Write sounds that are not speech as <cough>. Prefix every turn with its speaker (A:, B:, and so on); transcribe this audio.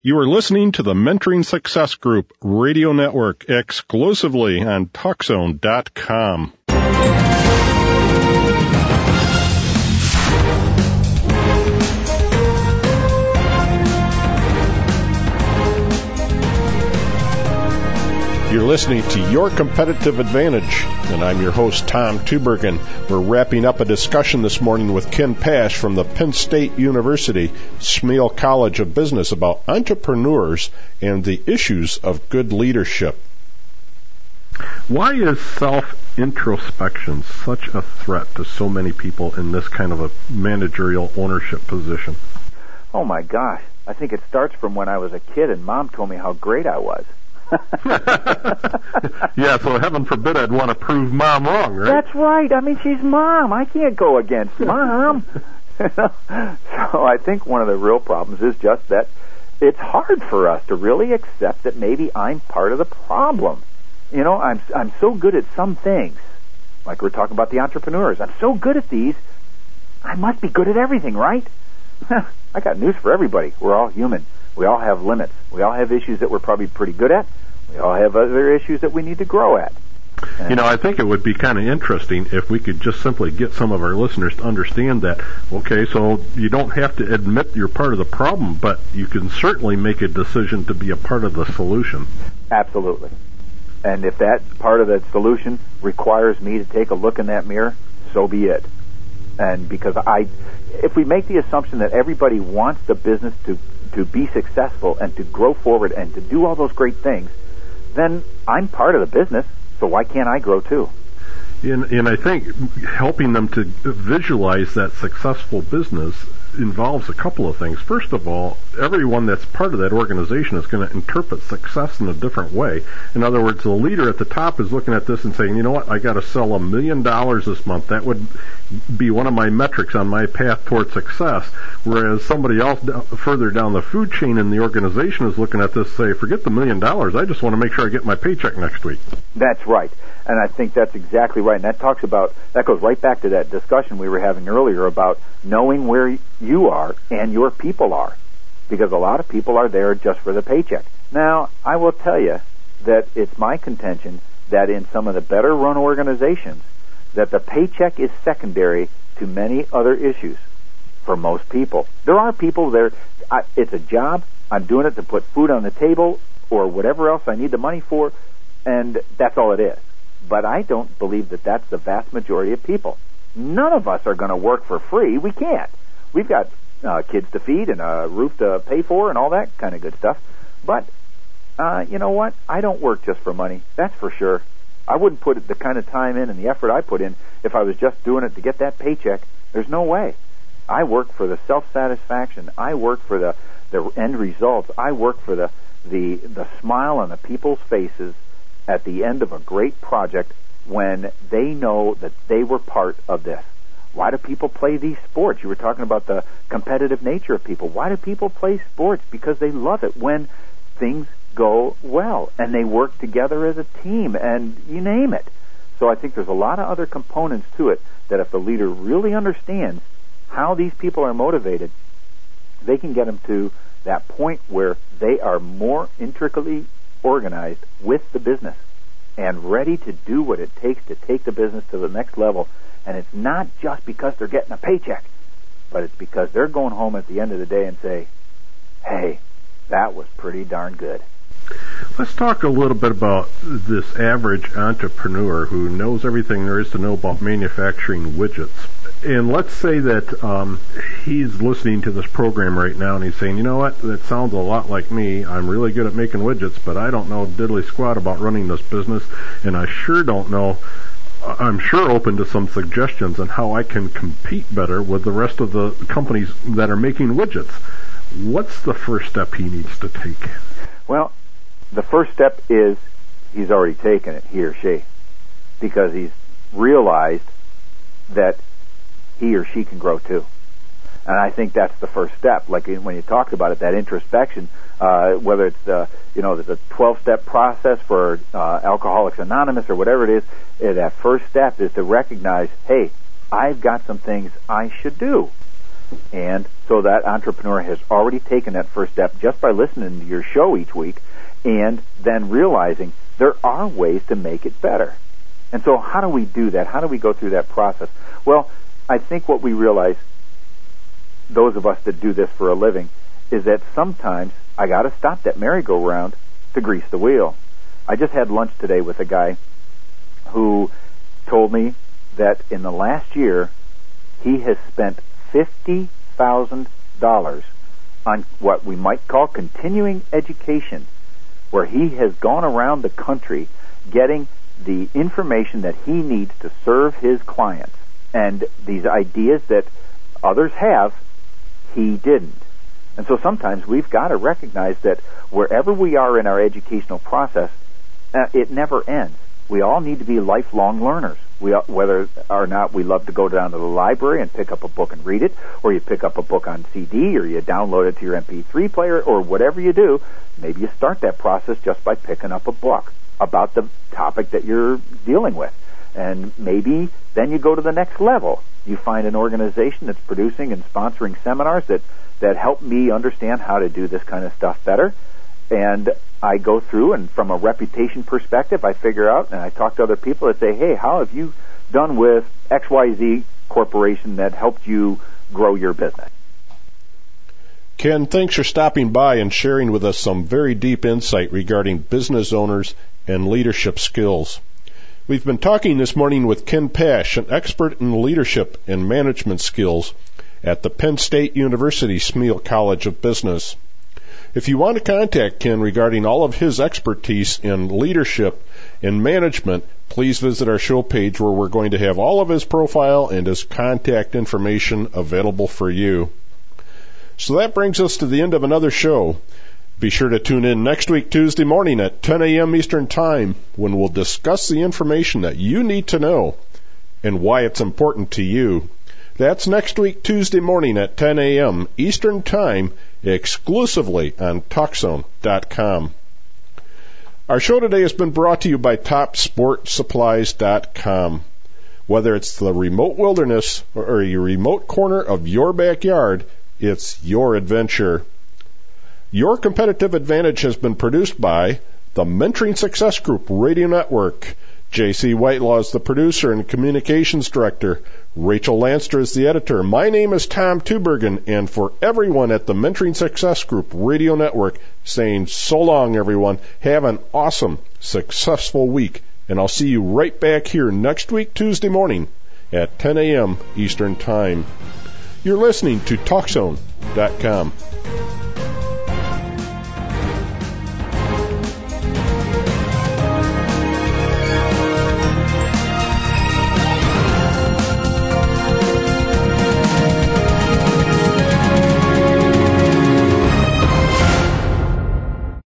A: You are listening to the Mentoring Success Group radio network exclusively on TalkZone.com. You're listening to Your Competitive Advantage, and I'm your host, Tom Tubergen. We're wrapping up a discussion this morning with Ken Pash from the Penn State University Smeal College of Business about entrepreneurs and the issues of good leadership.
B: Why is self introspection such a threat to so many people in this kind of a managerial ownership position?
C: Oh my gosh. I think it starts from when I was a kid and mom told me how great I was. <laughs>
B: yeah, so heaven forbid I'd want to prove mom wrong, right?
C: That's right. I mean, she's mom. I can't go against mom. <laughs> <laughs> so I think one of the real problems is just that it's hard for us to really accept that maybe I'm part of the problem. You know, I'm I'm so good at some things, like we're talking about the entrepreneurs. I'm so good at these. I must be good at everything, right? I got news for everybody. We're all human. We all have limits. We all have issues that we're probably pretty good at. We all have other issues that we need to grow at.
B: You know, I think it would be kind of interesting if we could just simply get some of our listeners to understand that, okay, so you don't have to admit you're part of the problem, but you can certainly make a decision to be a part of the solution.
C: Absolutely. And if that part of the solution requires me to take a look in that mirror, so be it. And because I, if we make the assumption that everybody wants the business to to be successful and to grow forward and to do all those great things, then I'm part of the business. So why can't I grow too?
B: And, and I think helping them to visualize that successful business involves a couple of things. First of all, everyone that's part of that organization is going to interpret success in a different way. In other words, the leader at the top is looking at this and saying, you know what, I got to sell a million dollars this month. That would be one of my metrics on my path toward success. Whereas somebody else further down the food chain in the organization is looking at this, say, forget the million dollars. I just want to make sure I get my paycheck next week.
C: That's right. And I think that's exactly right. And that talks about, that goes right back to that discussion we were having earlier about knowing where you are and your people are. Because a lot of people are there just for the paycheck. Now, I will tell you that it's my contention that in some of the better run organizations, that the paycheck is secondary to many other issues for most people. There are people there, I, it's a job, I'm doing it to put food on the table or whatever else I need the money for, and that's all it is. But I don't believe that that's the vast majority of people. None of us are going to work for free. We can't. We've got uh, kids to feed and a roof to pay for and all that kind of good stuff. But uh, you know what? I don't work just for money. That's for sure. I wouldn't put the kind of time in and the effort I put in if I was just doing it to get that paycheck. There's no way. I work for the self satisfaction. I work for the the end results. I work for the the the smile on the people's faces at the end of a great project when they know that they were part of this. Why do people play these sports? You were talking about the competitive nature of people. Why do people play sports? Because they love it when things go well and they work together as a team and you name it. So I think there's a lot of other components to it that if the leader really understands how these people are motivated, they can get them to that point where they are more intricately organized with the business and ready to do what it takes to take the business to the next level. And it's not just because they're getting a paycheck, but it's because they're going home at the end of the day and say, hey, that was pretty darn good.
B: Let's talk a little bit about this average entrepreneur who knows everything there is to know about manufacturing widgets and let's say that um, he's listening to this program right now and he's saying, you know what, that sounds a lot like me. I'm really good at making widgets, but I don't know diddly squat about running this business, and I sure don't know. I'm sure open to some suggestions on how I can compete better with the rest of the companies that are making widgets. What's the first step he needs to take?
C: Well, the first step is he's already taken it, he or she, because he's realized that he or she can grow too. And I think that's the first step. Like when you talked about it, that introspection, uh, whether it's uh, you know the 12-step process for uh, Alcoholics Anonymous or whatever it is, uh, that first step is to recognize, hey, I've got some things I should do. And so that entrepreneur has already taken that first step just by listening to your show each week and then realizing there are ways to make it better. And so how do we do that? How do we go through that process? Well, I think what we realize, those of us that do this for a living, is that sometimes I got to stop that merry-go-round to grease the wheel. I just had lunch today with a guy who told me that in the last year he has spent fifty thousand dollars on what we might call continuing education, where he has gone around the country getting the information that he needs to serve his clients and these ideas that others have, he didn't. And so sometimes we've got to recognize that wherever we are in our educational process, uh, it never ends. We all need to be lifelong learners. We, whether or not we love to go down to the library and pick up a book and read it, or you pick up a book on CD, or you download it to your MP3 player, or whatever you do, maybe you start that process just by picking up a book about the topic that you're dealing with. And maybe then you go to the next level. You find an organization that's producing and sponsoring seminars that, that help me understand how to do this kind of stuff better. And I go through and from a reputation perspective, I figure out and I talk to other people that say, hey, how have you done with XYZ corporation that helped you grow your business?
B: Ken, thanks for stopping by and sharing with us some very deep insight regarding business owners and leadership skills. We've been talking this morning with Ken Pash, an expert in leadership and management skills at the Penn State University Smeal College of Business. If you want to contact Ken regarding all of his expertise in leadership and management, please visit our show page where we're going to have all of his profile and his contact information available for you. So that brings us to the end of another show. Be sure to tune in next week, Tuesday morning at 10 a.m. Eastern Time, when we'll discuss the information that you need to know and why it's important to you. That's next week, Tuesday morning at 10 a.m. Eastern Time exclusively on TalkZone.com. Our show today has been brought to you by TopSportSupplies.com. Whether it's the remote wilderness or a remote corner of your backyard, it's your adventure. Your competitive advantage has been produced by the Mentoring Success Group Radio Network. JC Whitelaw is the producer and communications director. Rachel Lanster is the editor. My name is Tom Tubergen, and for everyone at the Mentoring Success Group Radio Network, saying so long, everyone. Have an awesome, successful week, and I'll see you right back here next week, Tuesday morning at 10 a.m. Eastern Time. You're listening to TalkZone.com.